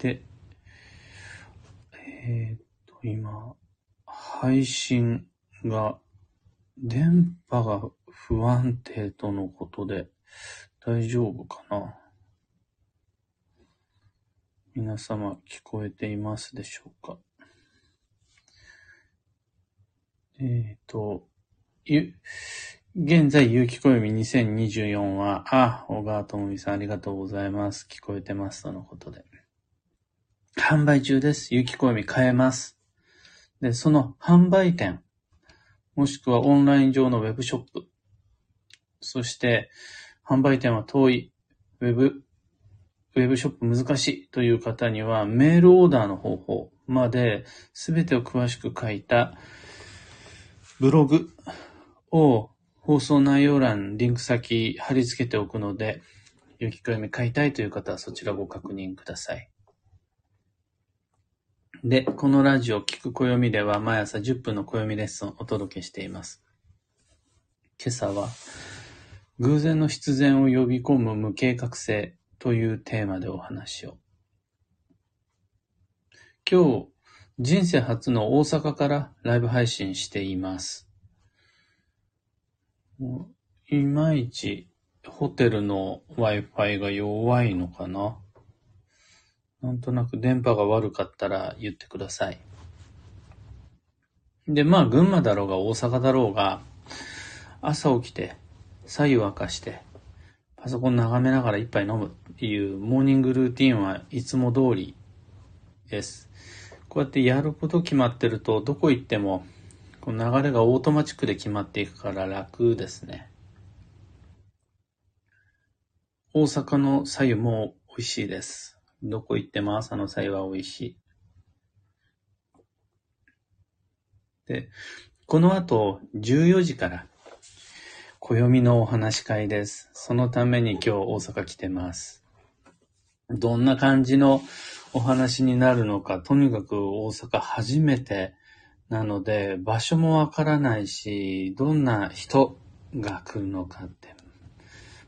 で、えー、っと、今、配信が、電波が不安定とのことで、大丈夫かな？皆様聞こえていますでしょうか？えっ、と、ゆ、現在、有機暦2024は、あ、小川智美さんありがとうございます。聞こえてます。とのことで。販売中です。有機暦買えます。で、その販売店、もしくはオンライン上のウェブショップ、そして、販売店は遠い、ウェブ、ウェブショップ難しいという方には、メールオーダーの方法まで、すべてを詳しく書いた、ブログを放送内容欄、リンク先貼り付けておくので、有機暦買いたいという方はそちらご確認ください。で、このラジオ聞く暦では毎朝10分の暦レッスンをお届けしています。今朝は、偶然の必然を呼び込む無計画性というテーマでお話を。今日、人生初の大阪からライブ配信しています。いまいちホテルの Wi-Fi が弱いのかな？なんとなく電波が悪かったら言ってください。で、まあ、群馬だろうが大阪だろうが、朝起きて、左右沸かして、パソコン眺めながら一杯飲むっていうモーニングルーティンはいつも通りです。こうやってやること決まってると、どこ行ってもこの流れがオートマチックで決まっていくから楽ですね。大阪の白湯も美味しいです。どこ行っても朝の白湯は美味しい。で、この後14時から暦のお話会です。そのために今日大阪来てます。どんな感じのお話になるのか、とにかく大阪初めてなので、場所もわからないし、どんな人が来るのかって、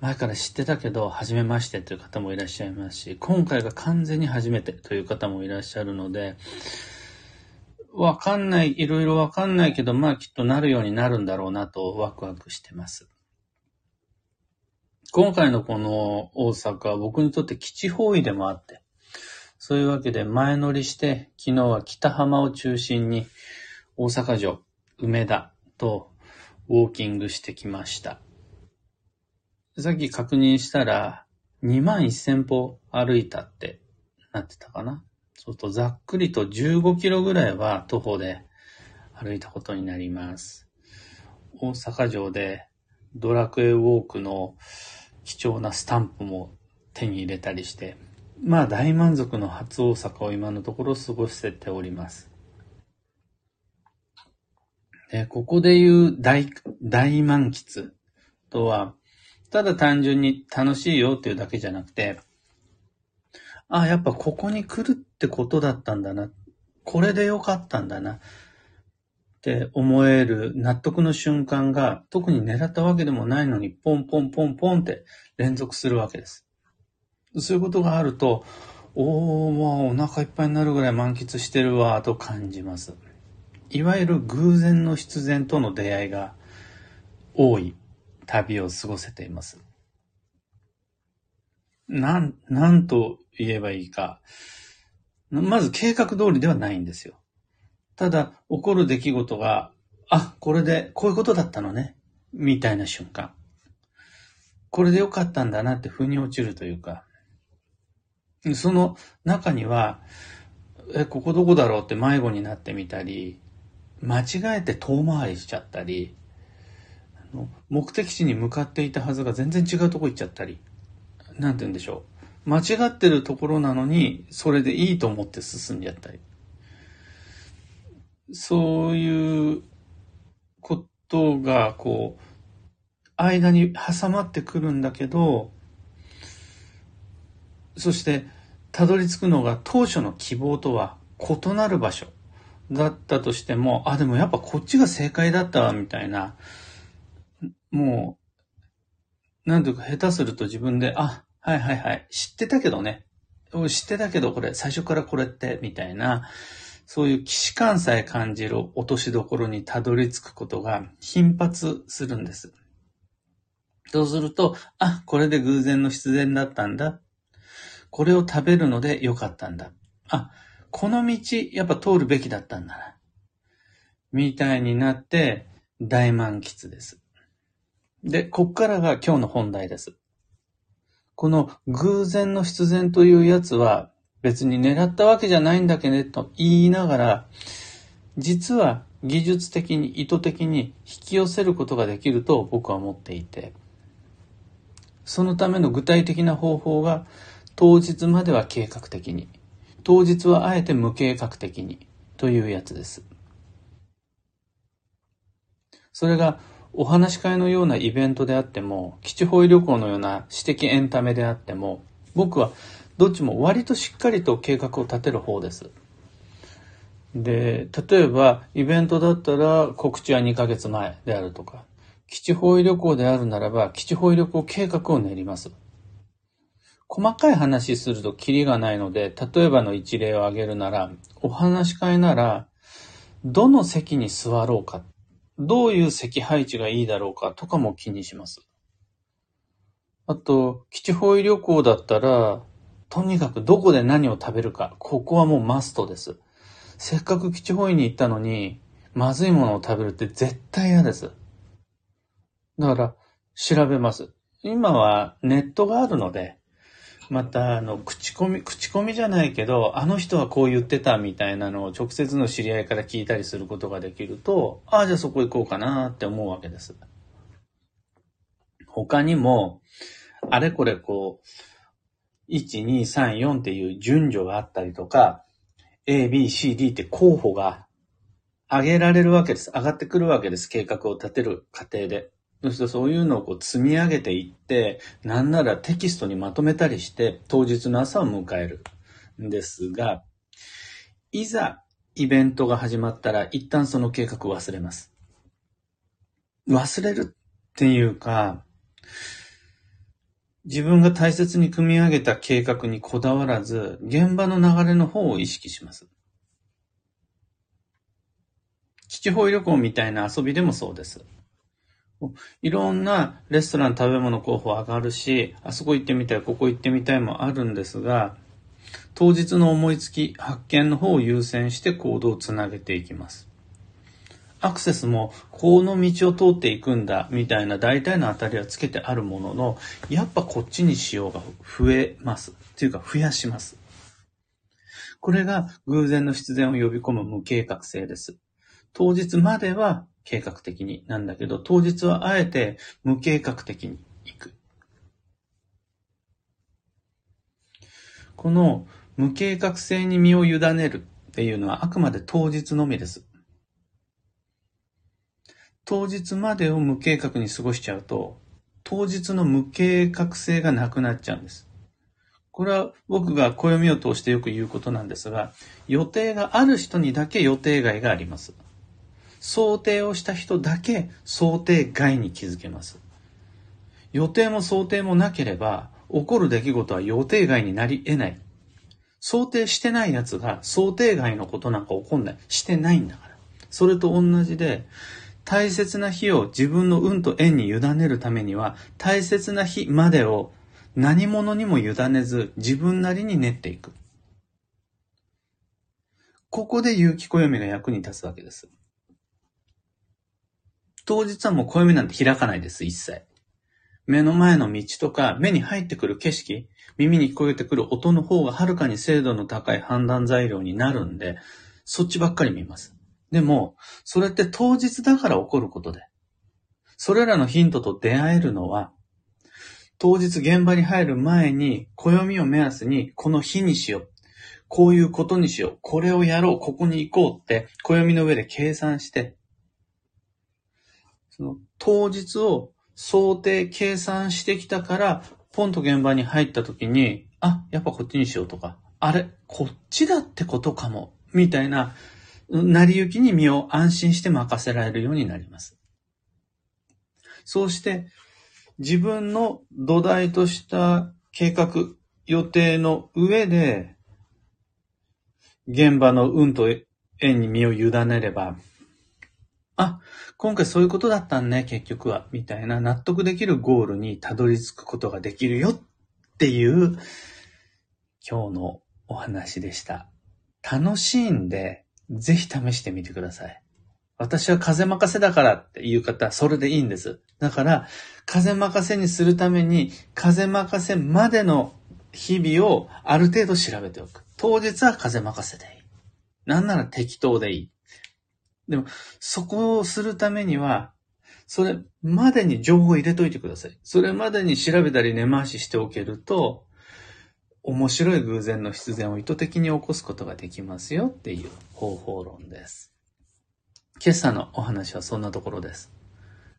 前から知ってたけど、初めましてという方もいらっしゃいますし、今回が完全に初めてという方もいらっしゃるので、わかんない、いろいろわかんないけど、まあきっとなるようになるんだろうなとワクワクしてます。今回のこの大阪は僕にとって基地方位でもあって、そういうわけで前乗りして、昨日は北浜を中心に大阪城、梅田とウォーキングしてきました。さっき確認したら、2万1000歩歩いたってなってたかな。そうするとざっくりと15キロぐらいは徒歩で歩いたことになります。大阪城でドラクエウォークの貴重なスタンプも手に入れたりして、まあ大満足の初大阪を今のところ過ごせております。で、ここで言う大、大満喫とは、ただ単純に楽しいよっていうだけじゃなくて、あ、やっぱここに来るってことだったんだな。これでよかったんだな。って思える納得の瞬間が特に狙ったわけでもないのにポンポンポンポンって連続するわけです。そういうことがあると、おー、もうお腹いっぱいになるぐらい満喫してるわ、と感じます。いわゆる偶然の必然との出会いが多い旅を過ごせています。なん、なんと言えばいいか。まず計画通りではないんですよ。ただ、起こる出来事が、あ、これで、こういうことだったのね。みたいな瞬間。これでよかったんだなって腑に落ちるというか。その中には、え、ここどこだろうって迷子になってみたり、間違えて遠回りしちゃったり、目的地に向かっていたはずが全然違うとこ行っちゃったり、なんて言うんでしょう。間違ってるところなのに、それでいいと思って進んじゃったり。そういうことが、こう、間に挟まってくるんだけど、そして、たどり着くのが当初の希望とは異なる場所。だったとしても、あ、でもやっぱこっちが正解だったわ、みたいな、もう、なんというか下手すると自分で、あ、はいはいはい、知ってたけどね、知ってたけどこれ、最初からこれって、みたいな、そういう既視感さえ感じる落としどころにたどり着くことが頻発するんです。そうすると、あ、これで偶然の必然だったんだ。これを食べるのでよかったんだ。あ、この道、やっぱ通るべきだったんだな。みたいになって、大満喫です。で、こっからが今日の本題です。この偶然の必然というやつは別に狙ったわけじゃないんだけどと言いながら、実は技術的に意図的に引き寄せることができると僕は思っていて、そのための具体的な方法が当日までは計画的に、当日はあえて無計画的にというやつです。それがお話し会のようなイベントであっても、基地ホイ旅行のような私的エンタメであっても、僕はどっちも割としっかりと計画を立てる方です。で、例えばイベントだったら告知は2ヶ月前であるとか、基地方位旅行であるならば基地方位旅行計画を練ります。細かい話するとキリがないので、例えばの一例を挙げるなら、お話し会なら、どの席に座ろうかどういう席配置がいいだろうかとかも気にします。あと、基地方位旅行だったら、とにかくどこで何を食べるか、ここはもうマストです。せっかく基地方位に行ったのに、まずいものを食べるって絶対嫌です。だから、調べます。今はネットがあるので、また、あの、口コミ、口コミじゃないけど、あの人はこう言ってたみたいなのを直接の知り合いから聞いたりすることができると、ああ、じゃあそこ行こうかなって思うわけです。他にも、あれこれこう、1、2、3、4っていう順序があったりとか、A, B, C, D って候補が上げられるわけです。上がってくるわけです。計画を立てる過程で。そしてそういうのをこう積み上げていって、なんならテキストにまとめたりして、当日の朝を迎えるんですが、いざイベントが始まったら一旦その計画を忘れます。忘れるっていうか、自分が大切に組み上げた計画にこだわらず、現場の流れの方を意識します。基地方旅行みたいな遊びでもそうです。いろんなレストラン食べ物候補上がるし、あそこ行ってみたい、ここ行ってみたいもあるんですが、当日の思いつき、発見の方を優先して行動をつなげていきます。アクセスも、この道を通っていくんだ、みたいな大体の当たりはつけてあるものの、やっぱこっちにしようが増えます。っていうか増やします。これが偶然の必然を呼び込む無計画性です。当日までは計画的になんだけど、当日はあえて無計画的に行く。この無計画性に身を委ねるっていうのはあくまで当日のみです。当日までを無計画に過ごしちゃうと、当日の無計画性がなくなっちゃうんです。これは僕が暦を通してよく言うことなんですが、予定がある人にだけ予定外があります。想定をした人だけ想定外に気づけます。予定も想定もなければ、起こる出来事は予定外になり得ない。想定してない奴が想定外のことなんか起こんない。してないんだから。それと同じで、大切な日を自分の運と縁に委ねるためには、大切な日までを何者にも委ねず自分なりに練っていく。ここで有機暦が役に立つわけです。当日はもう暦なんて開かないです、一切。目の前の道とか、目に入ってくる景色、耳に聞こえてくる音の方がはるかに精度の高い判断材料になるんで、そっちばっかり見ます。でも、それって当日だから起こることで。それらのヒントと出会えるのは、当日現場に入る前に、暦を目安に、この日にしよう。こういうことにしよう。これをやろう。ここに行こうって、暦の上で計算して、その当日を想定、計算してきたから、ポンと現場に入った時に、あ、やっぱこっちにしようとか、あれ、こっちだってことかも、みたいな、成り行きに身を安心して任せられるようになります。そうして、自分の土台とした計画予定の上で、現場の運と縁に身を委ねれば、あ、今回そういうことだったんね、結局は、みたいな納得できるゴールにたどり着くことができるよっていう今日のお話でした。楽しいんで、ぜひ試してみてください。私は風任せだからっていう方はそれでいいんです。だから、風任せにするために、風任せまでの日々をある程度調べておく。当日は風任せでいい。なんなら適当でいい。でも、そこをするためには、それまでに情報を入れといてください。それまでに調べたり根回ししておけると、面白い偶然の必然を意図的に起こすことができますよっていう方法論です。今朝のお話はそんなところです。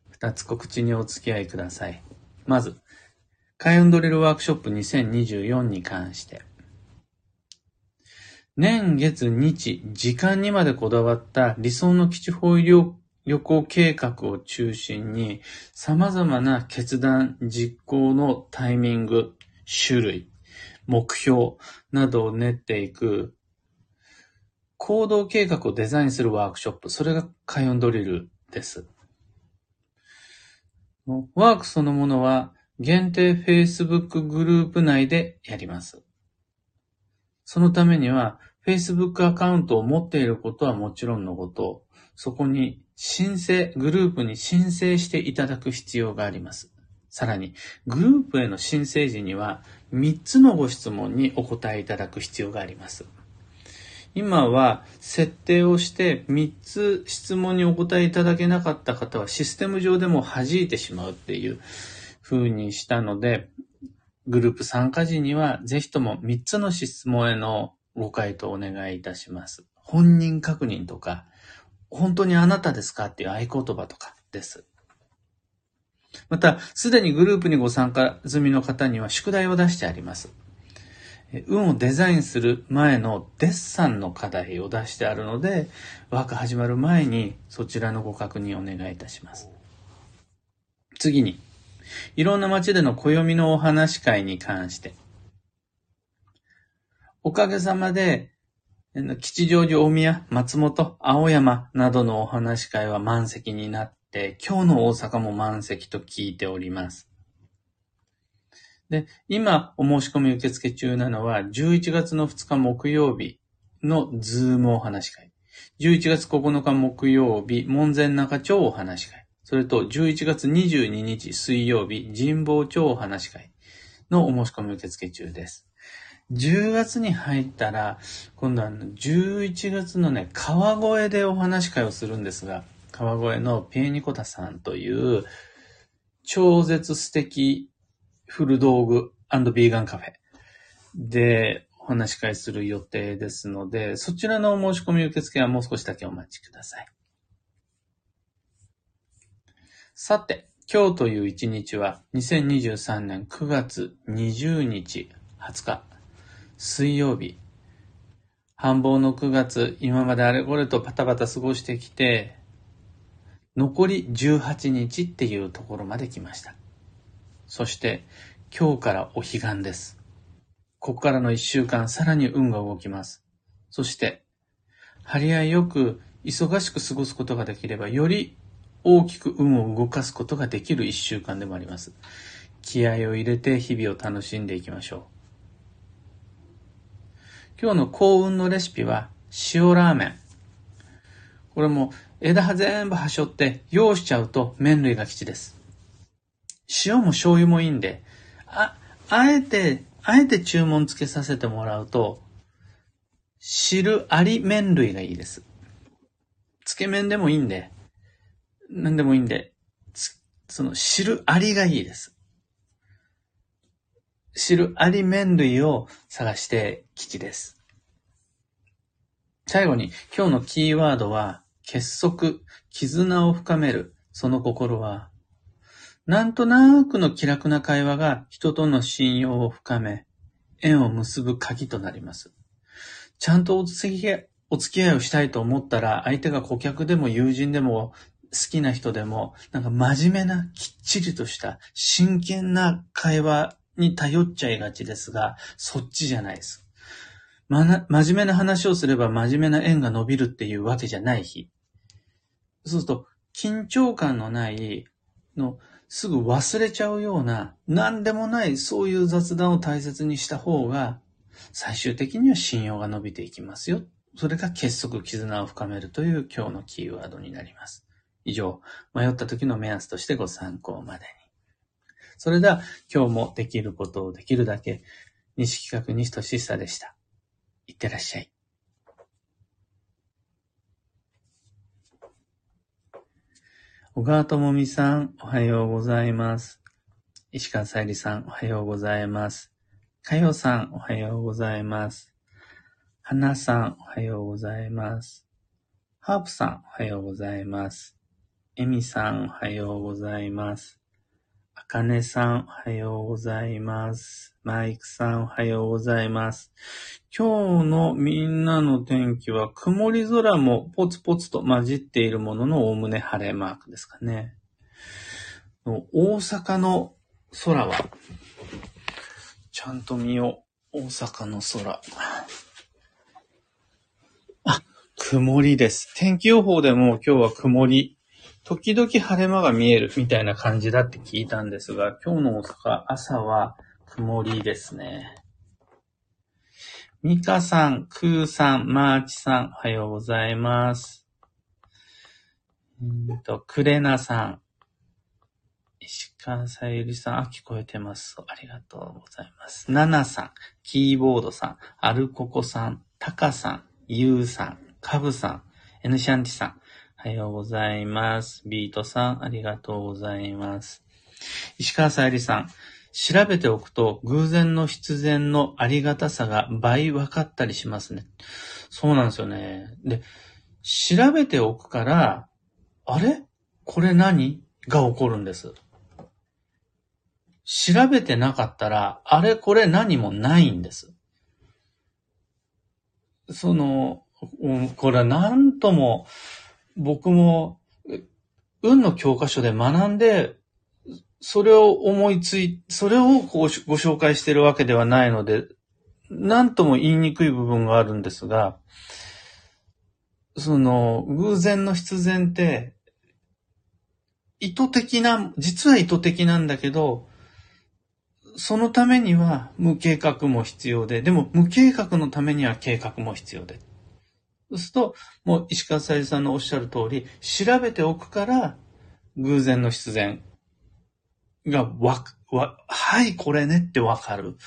二つ告知にお付き合いください。まず、開運ドリルワークショップ2024に関して、年月日、時間にまでこだわった理想の基地方医療旅行計画を中心に様々な決断、実行のタイミング、種類、目標などを練っていく行動計画をデザインするワークショップ。それが開運ドリルです。ワークそのものは限定 Facebook グループ内でやります。そのためには Facebook アカウントを持っていることはもちろんのこと、そこに申請、グループに申請していただく必要があります。さらに、グループへの申請時には3つのご質問にお答えいただく必要があります。今は設定をして3つ質問にお答えいただけなかった方はシステム上でも弾いてしまうっていう風にしたので、グループ参加時にはぜひとも3つの質問へのご回答をお願いいたします。本人確認とか、本当にあなたですかっていう合言葉とかです。また、すでにグループにご参加済みの方には宿題を出してあります。運をデザインする前のデッサンの課題を出してあるので、ワーク始まる前にそちらのご確認をお願いいたします。次に、いろんな街での暦のお話会に関して、おかげさまで、吉祥寺大宮、松本、青山などのお話会は満席になって、今日の大阪も満席と聞いております。で、今お申し込み受付中なのは、11月の2日木曜日のズームお話会。11月9日木曜日、門前仲町お話会。それと、11月22日水曜日、神保町お話会のお申し込み受付中です。10月に入ったら、今度は11月のね、川越でお話し会をするんですが、川越のピエニコタさんという、超絶素敵古道具ビーガンカフェでお話し会する予定ですので、そちらのお申し込み受付はもう少しだけお待ちください。さて、今日という一日は2023年9月20日20日水曜日。繁忙の9月、今まであれこれとパタパタ過ごしてきて、残り18日っていうところまで来ました。そして、今日からお彼岸です。ここからの1週間、さらに運が動きます。そして、張り合いよく忙しく過ごすことができれば、より大きく運を動かすことができる1週間でもあります。気合を入れて日々を楽しんでいきましょう。今日の幸運のレシピは塩ラーメン。これも枝葉全部はしょって用しちゃうと麺類が吉です。塩も醤油もいいんで、あ、あえて、あえて注文つけさせてもらうと、汁あり麺類がいいです。つけ麺でもいいんで、何でもいいんで、その汁ありがいいです。汁あり麺類を探して吉です。最後に今日のキーワードは結束、絆を深める、その心は、なんとなくの気楽な会話が人との信用を深め、縁を結ぶ鍵となります。ちゃんとお付き合いをしたいと思ったら、相手が顧客でも友人でも好きな人でも、なんか真面目な、きっちりとした、真剣な会話に頼っちゃいがちですが、そっちじゃないです。まな、真面目な話をすれば真面目な円が伸びるっていうわけじゃない日。そうすると、緊張感のない、の、すぐ忘れちゃうような、何でもない、そういう雑談を大切にした方が、最終的には信用が伸びていきますよ。それが結束、絆を深めるという今日のキーワードになります。以上、迷った時の目安としてご参考までに。それでは、今日もできることをできるだけ、西企画西俊久でした。いってらっしゃい。小川智美さん、おはようございます。石川さゆりさん、おはようございます。かよさん、おはようございます。はなさん、おはようございます。ハープさん、おはようございます。えみさん、おはようございます。あかねさん、おはようございます。マイクさん、おはようございます。今日のみんなの天気は曇り空もポツポツと混じっているもののおおむね晴れマークですかね。大阪の空は、ちゃんと見よう。大阪の空。あ、曇りです。天気予報でも今日は曇り。時々晴れ間が見えるみたいな感じだって聞いたんですが、今日の大阪、朝は曇りですね。ミカさん、クーさん、マーチさん、おはようございます。うんと、クレナさん、石川さゆりさん、あ、聞こえてます。ありがとうございます。ナナさん、キーボードさん、アルココさん、タカさん、ユウさん、カブさん、エヌシャンティさん、はようございます。ビートさん、ありがとうございます。石川さゆりさん、調べておくと偶然の必然のありがたさが倍分かったりしますね。そうなんですよね。で、調べておくから、あれ？これ何？が起こるんです。調べてなかったら、あれ？これ何もないんです。その、これは何とも、僕も、運の教科書で学んで、それを思いつい、それをご紹介しているわけではないので、何とも言いにくい部分があるんですが、その、偶然の必然って、意図的な、実は意図的なんだけど、そのためには無計画も必要で、でも無計画のためには計画も必要で。そうすると、もう石川さゆりさんのおっしゃる通り、調べておくから、偶然の必然がわ、わ、はい、これねってわかる。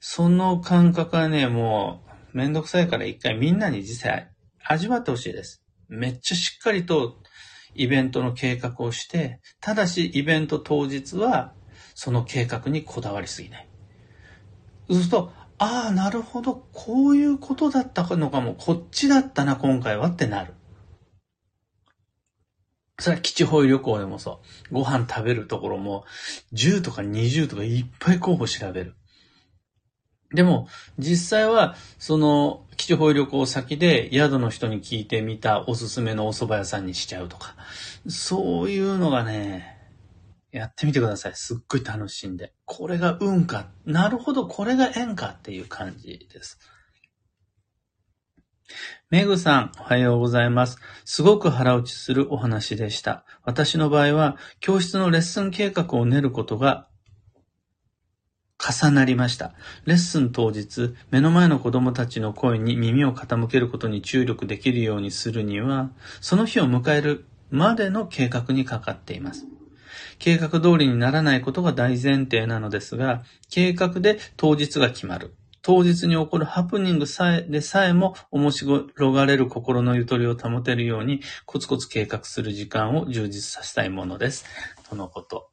その感覚はね、もう、めんどくさいから一回みんなに実際味わってほしいです。めっちゃしっかりとイベントの計画をして、ただしイベント当日はその計画にこだわりすぎない。そうすると、ああ、なるほど、こういうことだったのかも、こっちだったな、今回はってなる。それは基地保育旅行でもそう。ご飯食べるところも、10とか20とかいっぱい候補調べる。でも、実際は、その、基地保育旅行先で宿の人に聞いてみたおすすめのお蕎麦屋さんにしちゃうとか。そういうのがね、やってみてください。すっごい楽しんで。これが運か。なるほど、これが縁かっていう感じです。メグさん、おはようございます。すごく腹落ちするお話でした。私の場合は、教室のレッスン計画を練ることが重なりました。レッスン当日、目の前の子供たちの声に耳を傾けることに注力できるようにするには、その日を迎えるまでの計画にかかっています。計画通りにならないことが大前提なのですが、計画で当日が決まる。当日に起こるハプニングさえでさえも面白がれる心のゆとりを保てるようにコツコツ計画する時間を充実させたいものです。とのこと。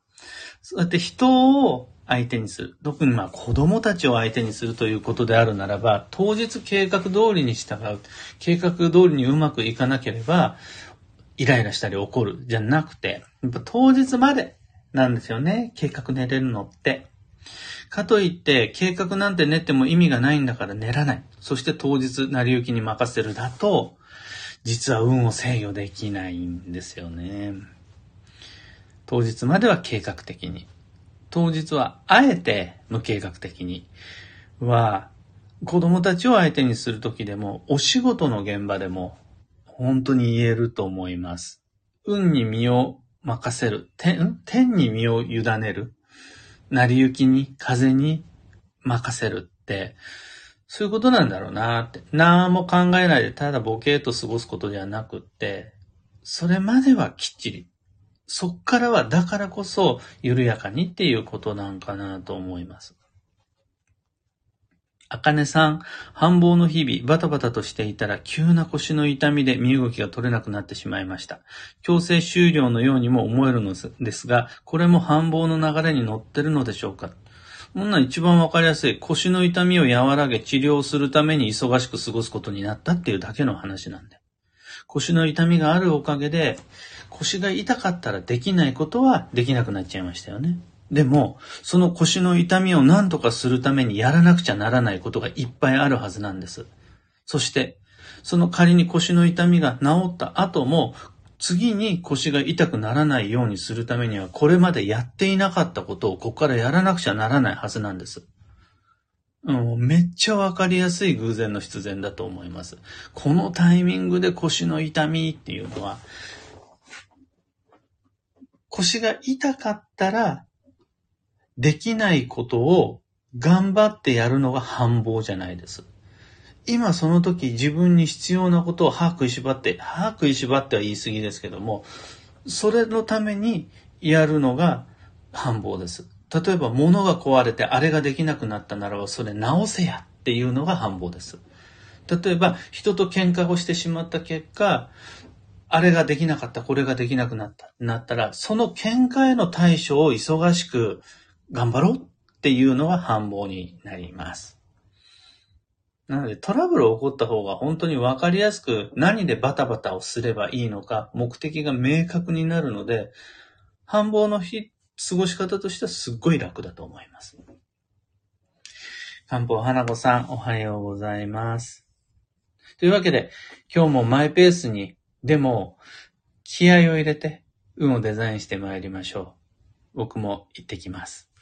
そうやって人を相手にする。特にまあ子供たちを相手にするということであるならば、当日計画通りに従う。計画通りにうまくいかなければ、イライラしたり怒るじゃなくて、やっぱ当日までなんですよね。計画練れるのって。かといって、計画なんて練っても意味がないんだから練らない。そして当日、成り行きに任せるだと、実は運を制御できないんですよね。当日までは計画的に。当日はあえて無計画的には、子供たちを相手にするときでも、お仕事の現場でも、本当に言えると思います。運に身を任せる。天、天に身を委ねる。成り行きに、風に任せるって、そういうことなんだろうなって。何も考えないでただボケーと過ごすことではなくって、それまではきっちり。そっからはだからこそ緩やかにっていうことなんかなと思います。あかねさん、繁忙の日々、バタバタとしていたら、急な腰の痛みで身動きが取れなくなってしまいました。強制終了のようにも思えるのですが、これも繁忙の流れに乗ってるのでしょうか？こんなん一番わかりやすい。腰の痛みを和らげ治療するために忙しく過ごすことになったっていうだけの話なんで。腰の痛みがあるおかげで、腰が痛かったらできないことはできなくなっちゃいましたよね。でも、その腰の痛みを何とかするためにやらなくちゃならないことがいっぱいあるはずなんです。そして、その仮に腰の痛みが治った後も、次に腰が痛くならないようにするためには、これまでやっていなかったことをここからやらなくちゃならないはずなんです。うん、めっちゃわかりやすい偶然の必然だと思います。このタイミングで腰の痛みっていうのは、腰が痛かったらできないことを頑張ってやるのが繁忙じゃないです。今その時自分に必要なことを歯食いしばって、歯食いしばっては言い過ぎですけども、それのためにやるのが繁忙です。例えば物が壊れてあれができなくなったならばそれ直せやっていうのが繁忙です。例えば人と喧嘩をしてしまった結果、あれができなかった、これができなくなった、なったら、その喧嘩への対処を忙しく頑張ろうっていうのが繁忙になります。なのでトラブル起こった方が本当にわかりやすく何でバタバタをすればいいのか目的が明確になるので、繁忙の日、過ごし方としてはすっごい楽だと思います。漢方花子さん、おはようございます。というわけで、今日もマイペースに、でも、気合を入れて、運をデザインして参りましょう。僕も行ってきます。